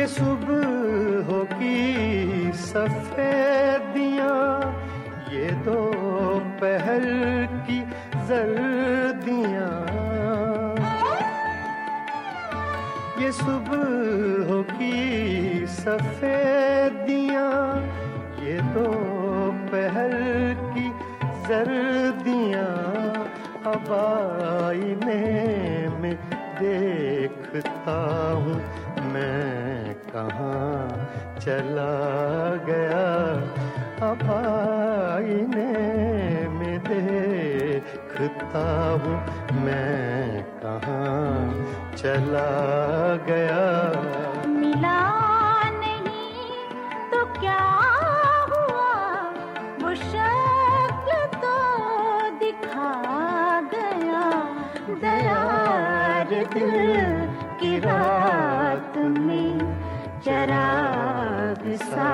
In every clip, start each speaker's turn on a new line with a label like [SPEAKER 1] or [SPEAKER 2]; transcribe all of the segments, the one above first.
[SPEAKER 1] ये सुबह की सफेदियाँ, ये दो पहल की जर्दियाँ ये सुबह की सफेदियाँ, ये दो पहल की जर्दिया अब आईने में देखता हूँ मैं। कहाँ चला गया? अब आईने में देखता हूँ मैं कहाँ चला गया?
[SPEAKER 2] सा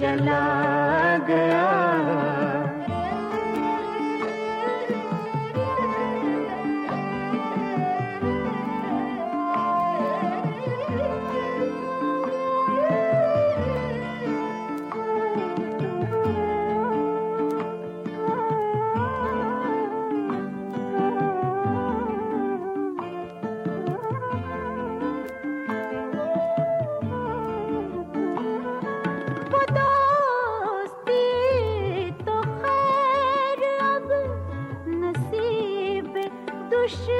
[SPEAKER 2] जला गया।
[SPEAKER 1] 是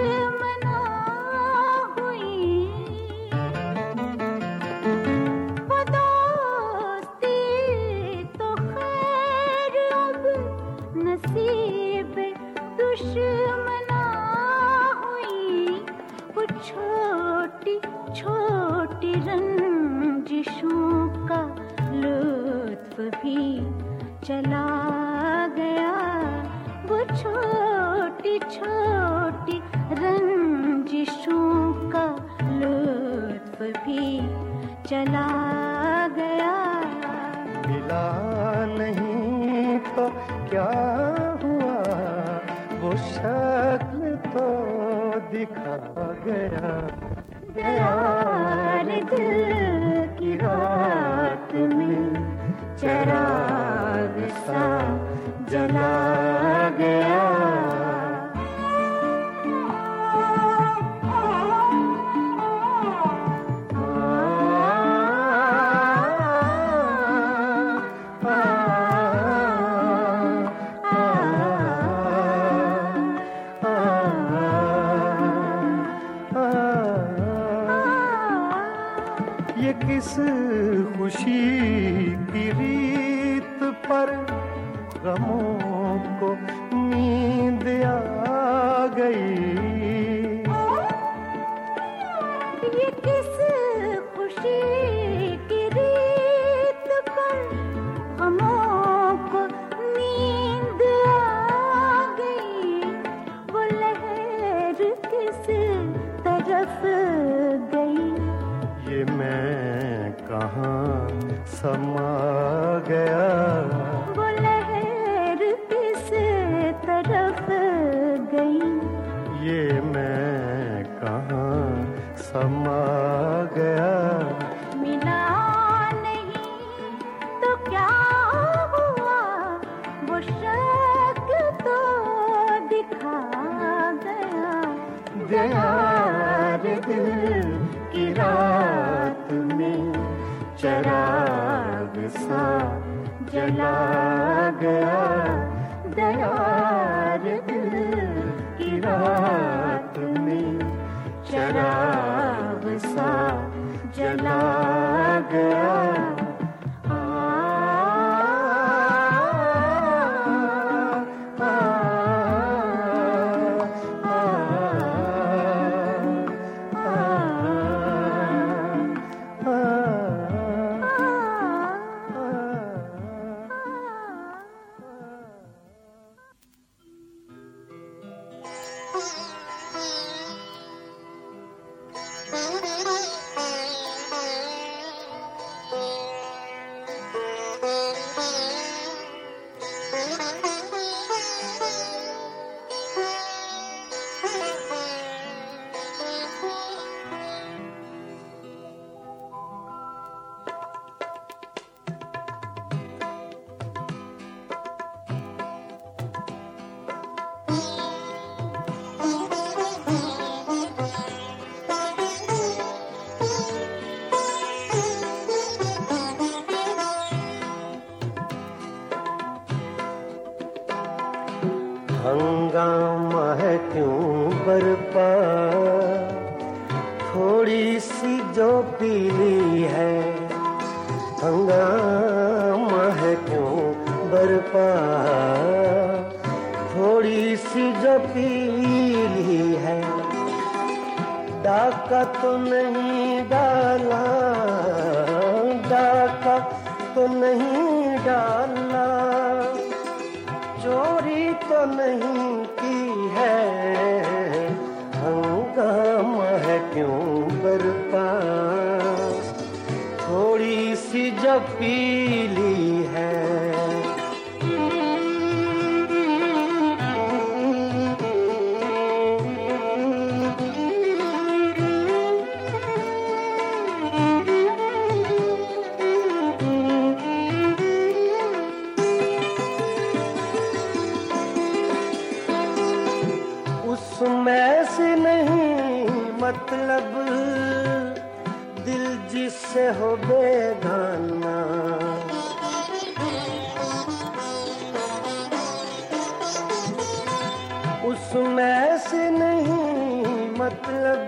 [SPEAKER 1] से नहीं
[SPEAKER 3] मतलब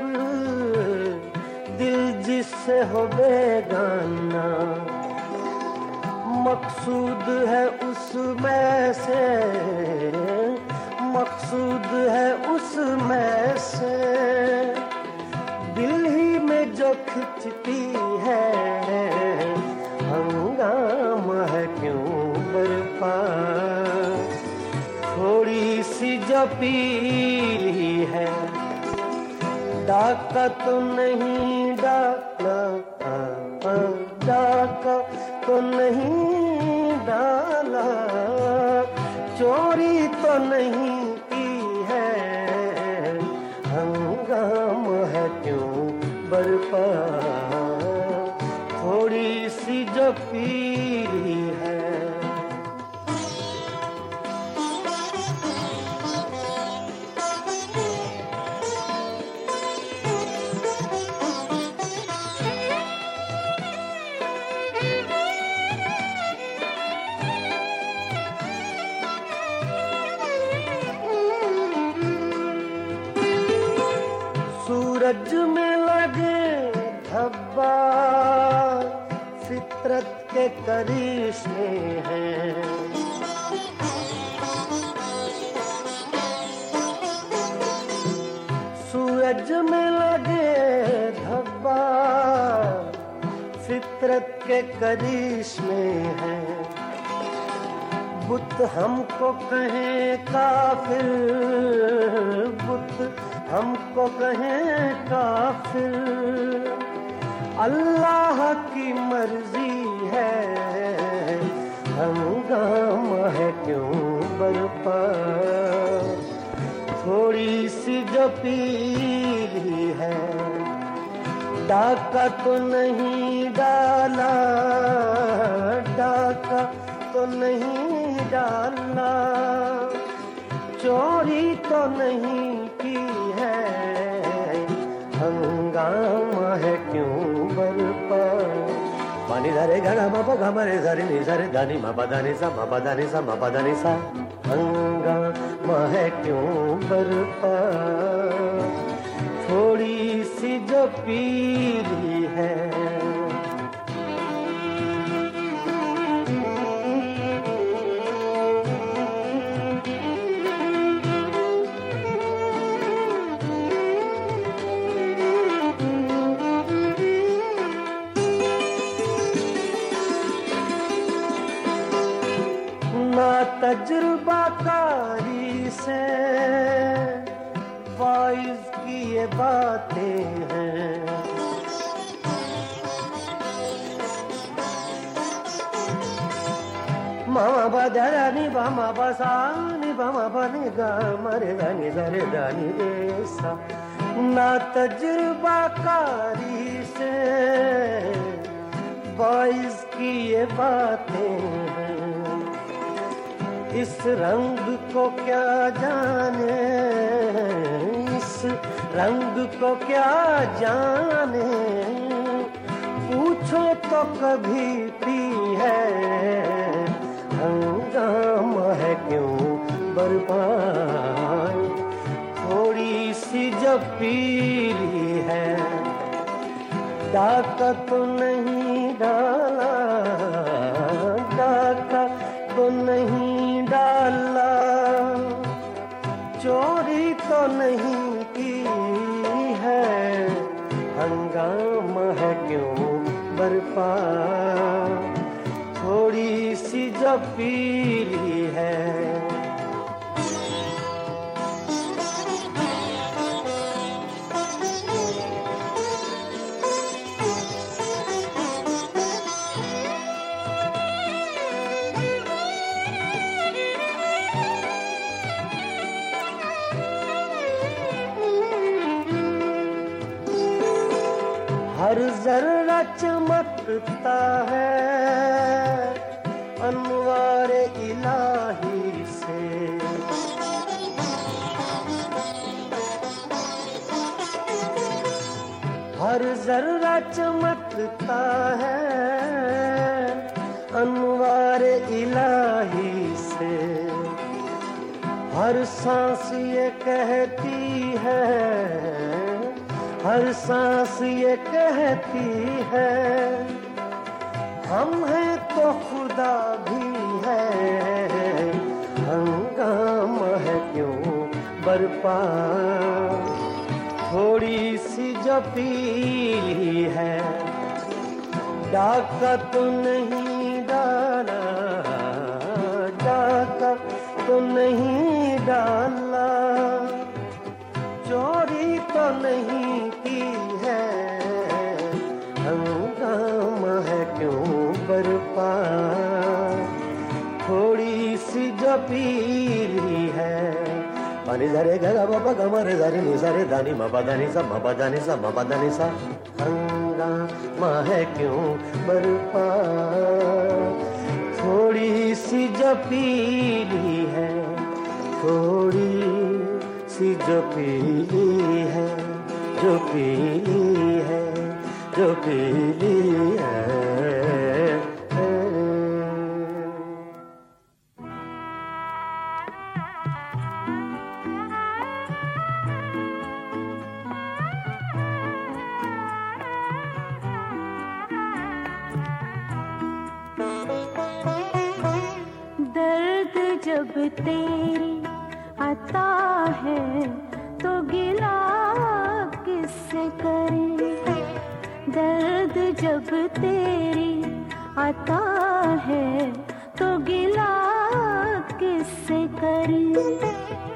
[SPEAKER 3] दिल जिससे हो बेगाना। मकसूद है उसमें से, मकसूद है उसमें से। दिल ही में जो खिंचती है, हंगाम है क्यों बरपा। थोड़ी सी जपी डाका तो नहीं डाना हाँ, हाँ, डाका तो नहीं डाला।
[SPEAKER 1] चोरी तो नहीं करिश्मे हैं। सूरज में लगे धब्बा फितरत के करिश्मे हैं। बुत हमको कहें काफिर बुत हमको कहें काफिर अल्लाह की मर्ज़ी है। हंगाम है क्यों बरपा? थोड़ी सी जो पीली है, डाका तो नहीं डाला, डाका तो नहीं डाला। चोरी तो नहीं की धरे घड़ा बाबा घमरे सरे नि सरे धनी मापा धनी सा, मापा धनी सा, मापा धनी सा। हंगामा है क्यों बरपा? थोड़ी सी जो पीली है। तजुर्बाकारी से वाइज की ये बातें हैं। मामा बदरानी बामा बसानी बामा बने गा मरे दानी दरे दानी रेसा ना तजुर्बाकारी से वाइज की ये बातें हैं। इस रंग को क्या जाने? इस रंग को क्या जाने? पूछो तो कभी पी है। हंगाम है क्यों बर्बाद? थोड़ी सी जब पीली है डाका तो नहीं बरपा थोड़ी सी जब चमकता है। अनवार इलाही से। हर जर्रा चमकता है। अनवार इलाही से। हर सांस ये कहती है हर सांस ये कहती है, हम हैं तो खुदा भी है। हंगाम है क्यों बरपा? थोड़ी सी जो पीली है, डाका तो नहीं डाला, डाका तो नहीं डाला। चोरी तो नहीं पीली है। पानी धरे गगा बाबा गमरे धरे नि सरे दानी मपा दानी सा मपा दानी सा मपा दानी सा। हंगामा है क्यों बरपा? थोड़ी सी जो पीली है थोड़ी सी जो पीली है, जो पीली है, जो पीली है।
[SPEAKER 2] तेरी आता है तो गिला किससे करें? दर्द जब तेरी आता है तो गिला किससे करें?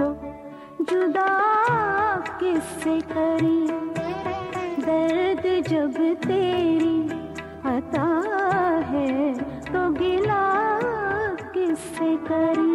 [SPEAKER 2] किसको जुदा किससे करी? दर्द जब तेरी आता है तो गिला किससे करें?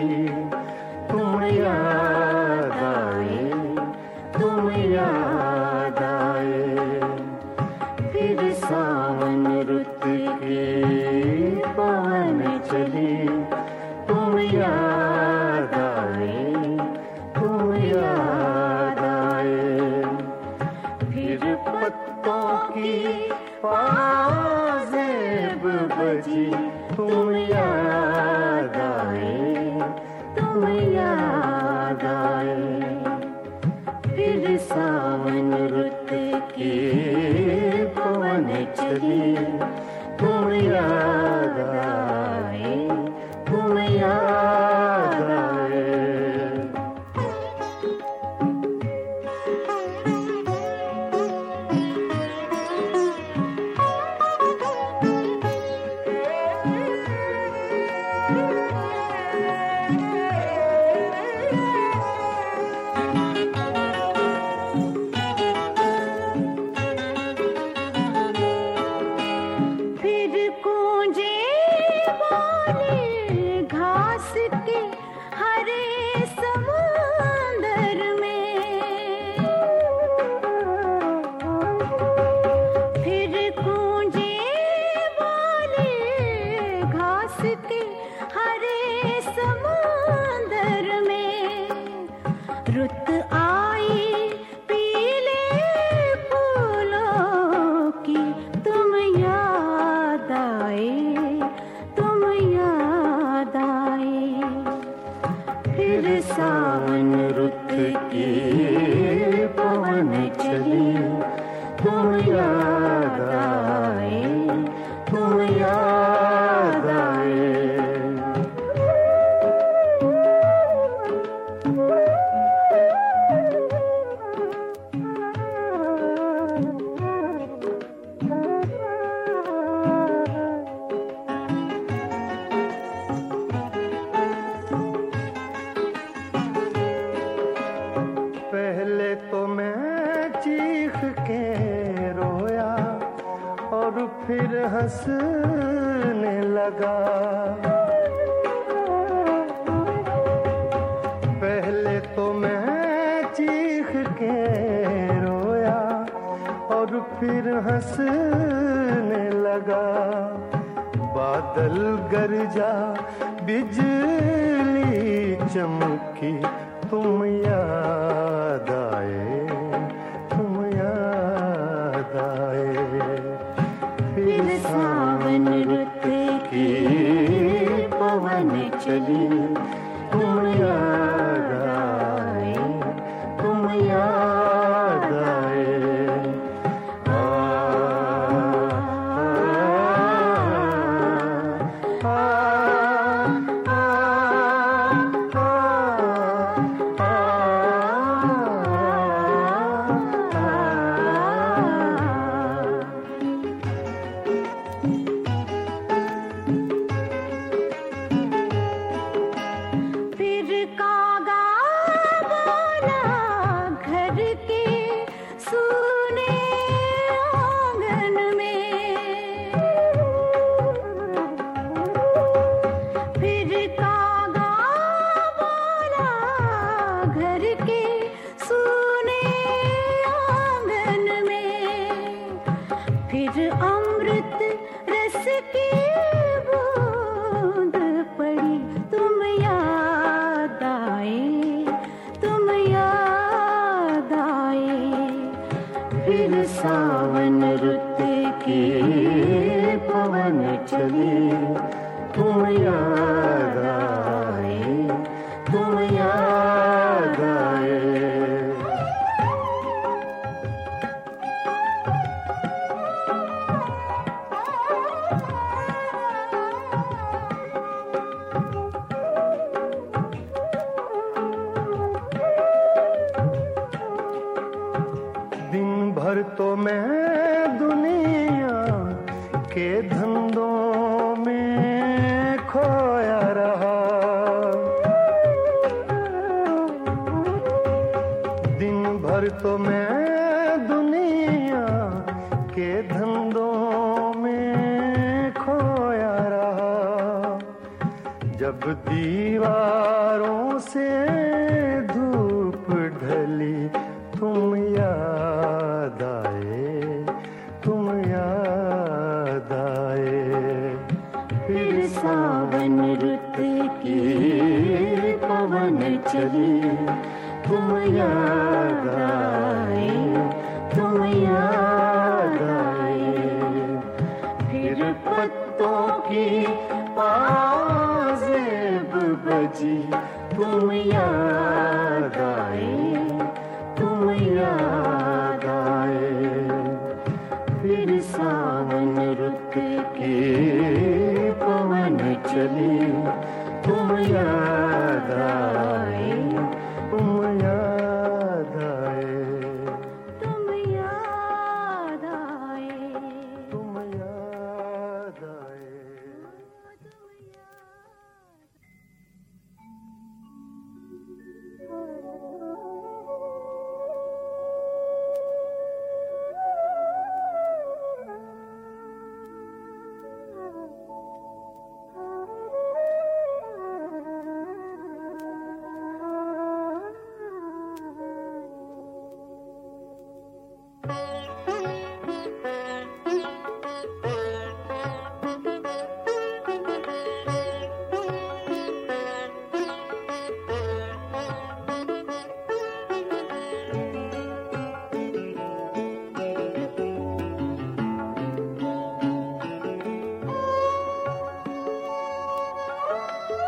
[SPEAKER 2] चली Amen.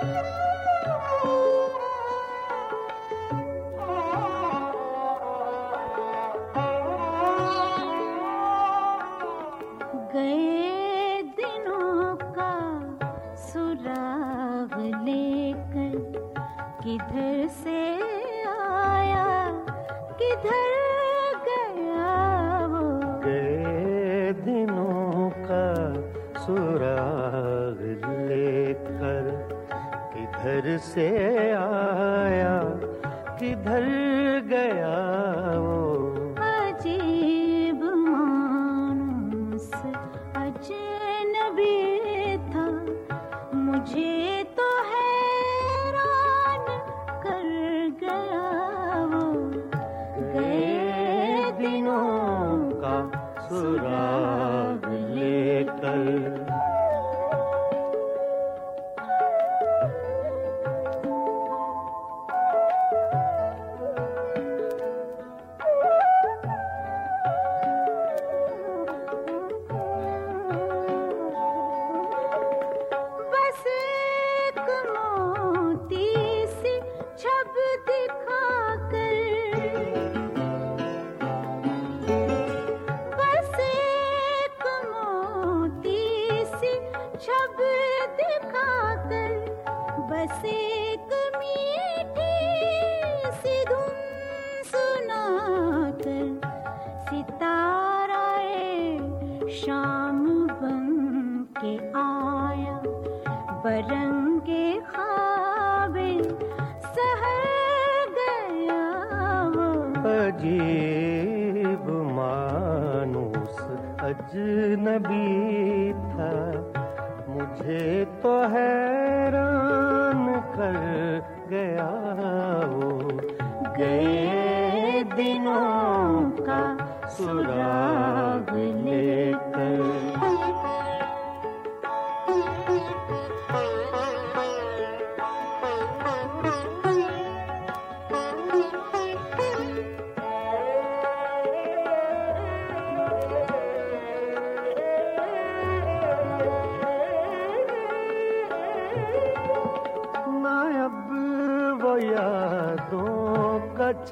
[SPEAKER 2] もう! के आया, बरंगे खाबे सहर गया वो।
[SPEAKER 1] अजीब मानूस अजनबी था, मुझे तो हैरान कर गया वो। गए दिनों का सुरा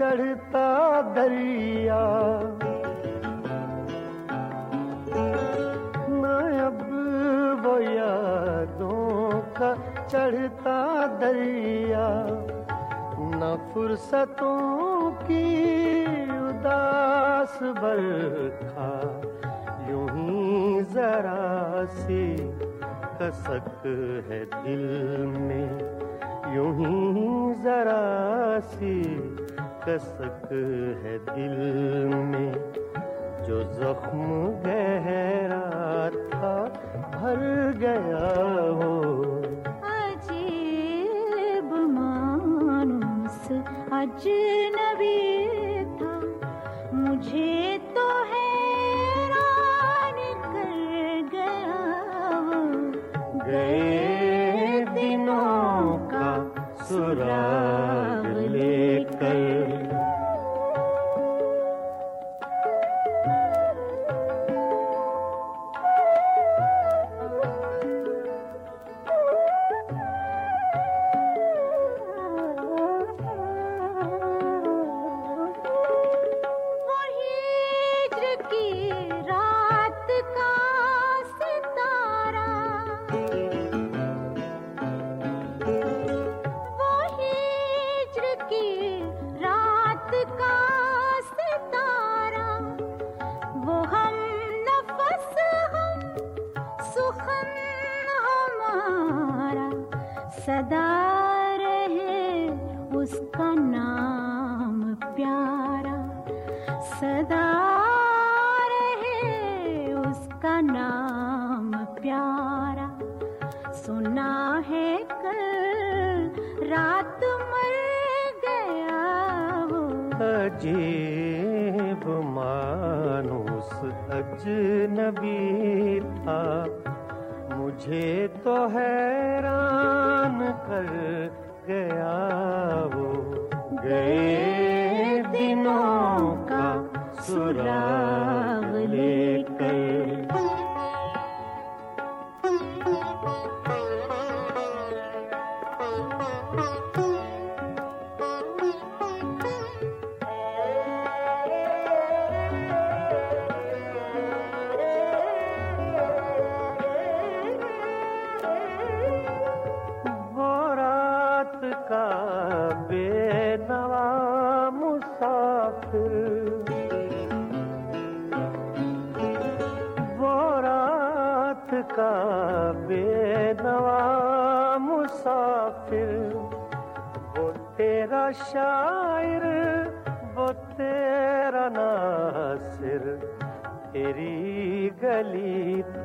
[SPEAKER 1] चढ़ता दरिया। अब वो यादों का चढ़ता दरिया। न फुर्सतों की उदास बरखा, यूँ ही जरा सी कसक है दिल में, यूँ ही जरा सी कसक है दिल में जो जख्म गहरा था भर गया हो।
[SPEAKER 2] अजीब मानुस अजनबी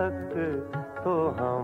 [SPEAKER 1] तक तो हमने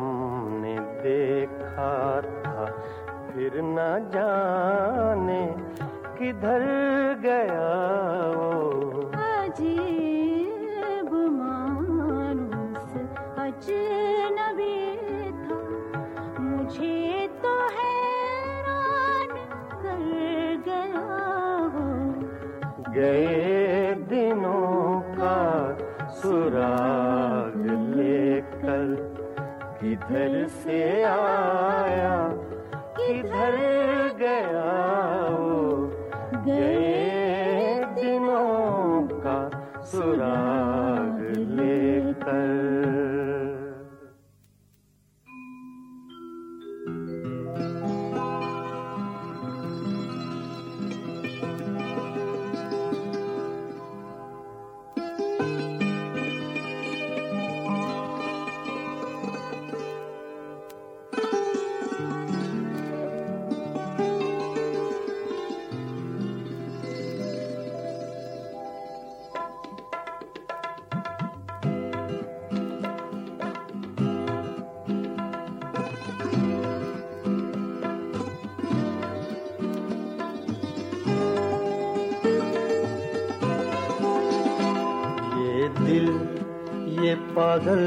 [SPEAKER 1] पागल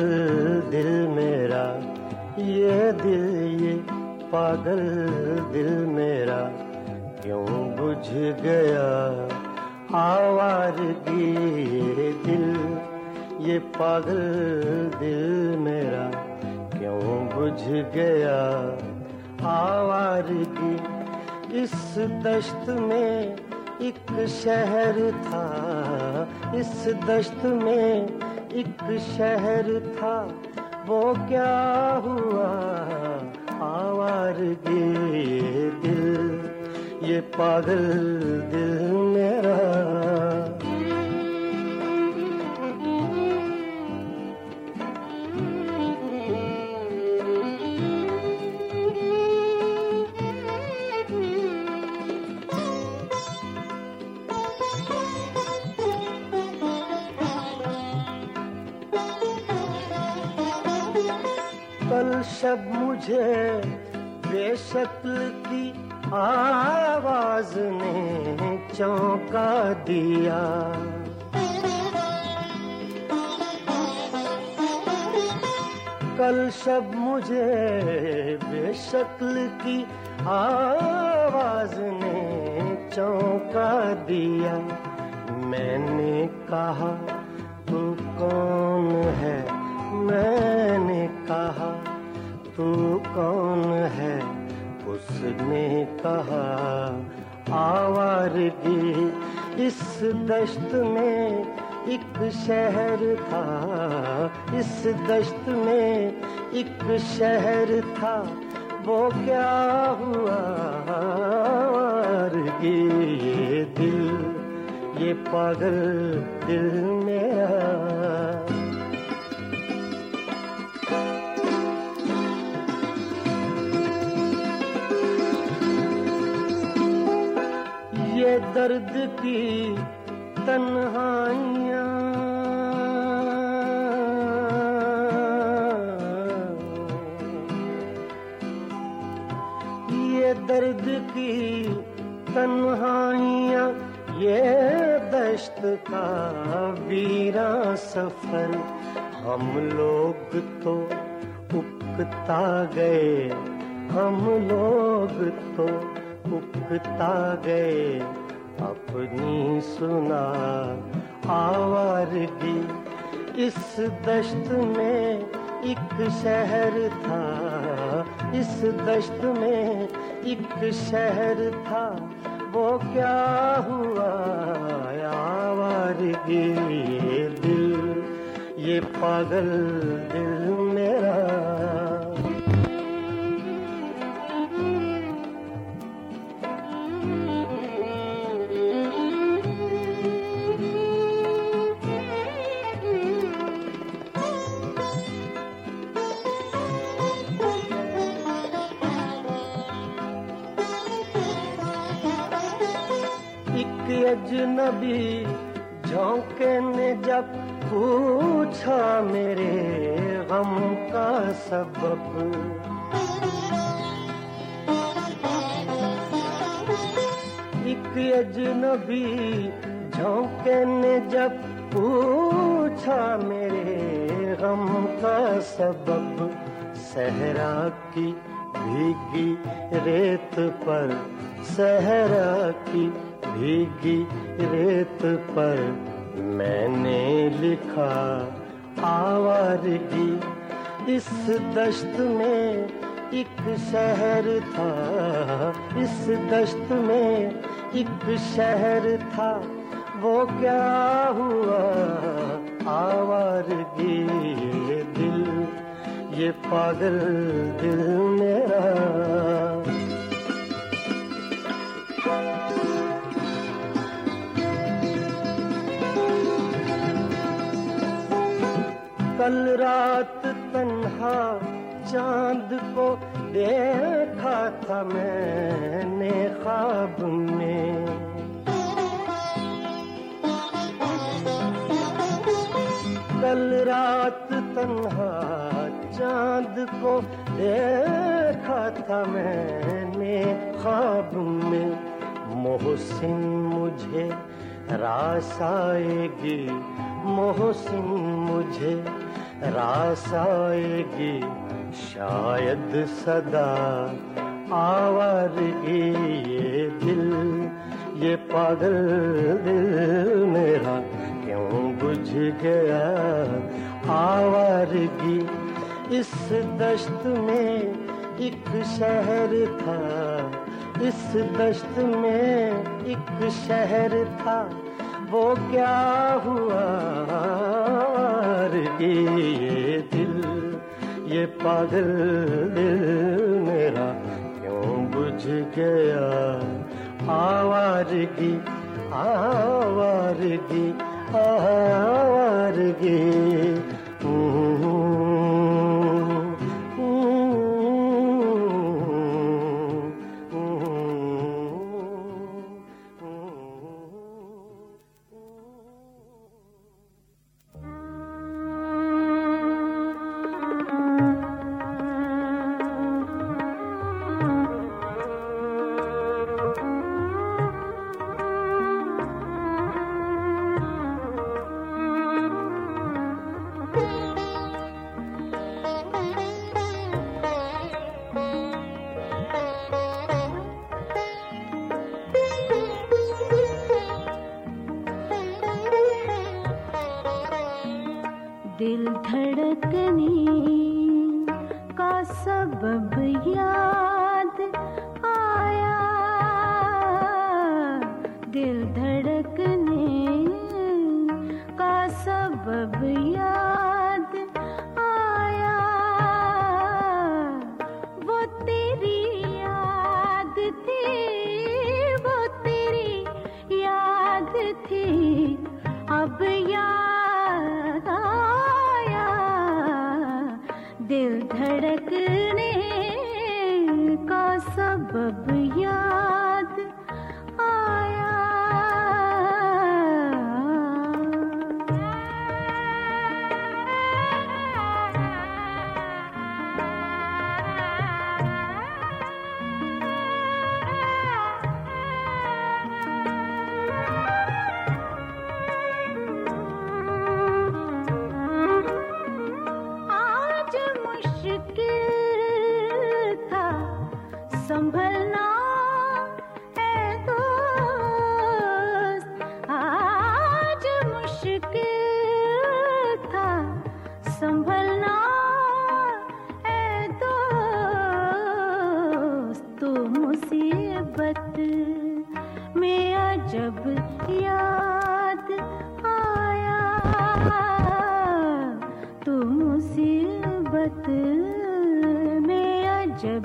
[SPEAKER 1] दिल मेरा, ये दिल, ये पागल दिल मेरा। क्यों बुझ गया आवारगी ये दिल, ये पागल दिल मेरा? क्यों बुझ गया आवारगी इस दश्त में एक शहर था, इस दश्त में एक शहर था वो क्या हुआ? आवार दिल ये पागल दिल। मुझे बेशक्ल की आवाज़ ने चौंका दिया। कल सब मुझे बेशक्ल की आवाज़ ने चौंका दिया। मैंने कहा, तू कौन है? कहा तू कौन है? उसने कहा, आवारगी। इस दश्त में एक शहर था। इस दश्त में एक शहर था। वो क्या हुआ? ये दिल, ये पागल दिल दर्द की तन्हाइयाँ। ये दर्द की तन्हाइयाँ, ये दश्त का वीरा सफ़र। हम लोग तो उकता गए, हम लोग तो उकता गए। अपनी सुना आवारगी। इस दश्त में एक शहर था। इस दश्त में एक शहर था। वो क्या हुआ? आवारगी दिल, ये पागल दिल। अजनबी झोंके ने जब पूछा मेरे गम का सबब, सहरा की भीगी रेत पर, सहरा की भीगी रेत पर मैंने लिखा आवारगी। इस दश्त में एक शहर था, इस दश्त में एक शहर था, वो क्या हुआ? आवारगी ये दिल, ये पागल दिल मेरा। कल रात तन्हा चाँद को देखा था मैंने ख्वाब में। कल रात तन्हा चाँद को देखा था मैंने ख्वाब में। मोहसिन मुझे रास आएगी, मोहसिन मुझे रास आएगी। शायद सदा आवारगी ये दिल, ये पागल दिल मेरा क्यों बुझ गया? आवारगी इस दश्त में एक शहर था,
[SPEAKER 2] इस दश्त में एक शहर था, वो क्या हुआ? ये दिल ये पागल दिल मेरा क्यों बुझ गया? आवारगी आवारगी आवारगी
[SPEAKER 4] बात में
[SPEAKER 2] अजब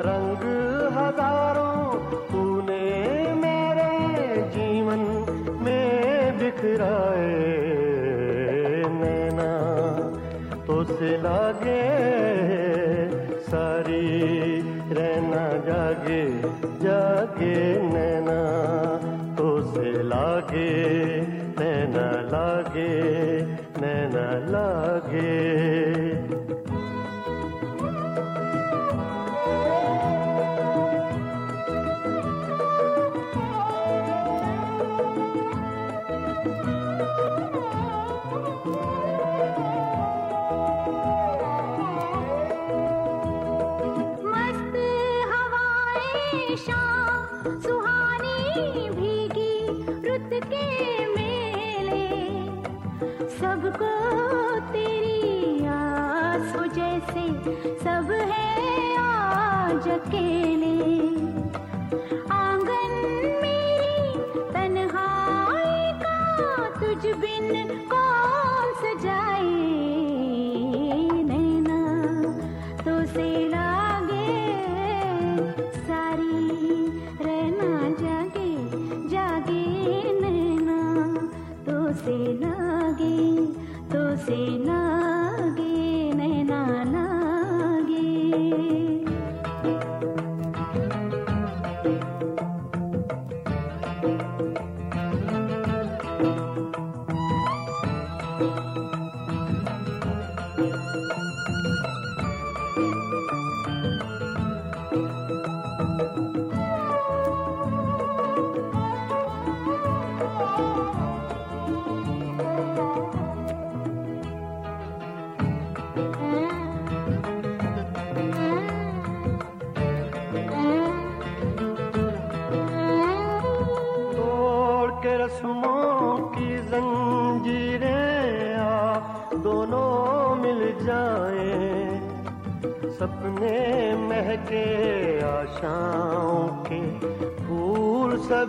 [SPEAKER 2] रंग हज़ारों तूने मेरे जीवन में बिखराए नैना। तो से लागे सारी रहना जागे जागे नैना। तो से लागे, नैना लागे नैना लागे।
[SPEAKER 4] से सब है आज अकेले। आँगन मेरी तन्हाई का तुझ
[SPEAKER 5] बिन
[SPEAKER 2] को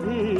[SPEAKER 2] भी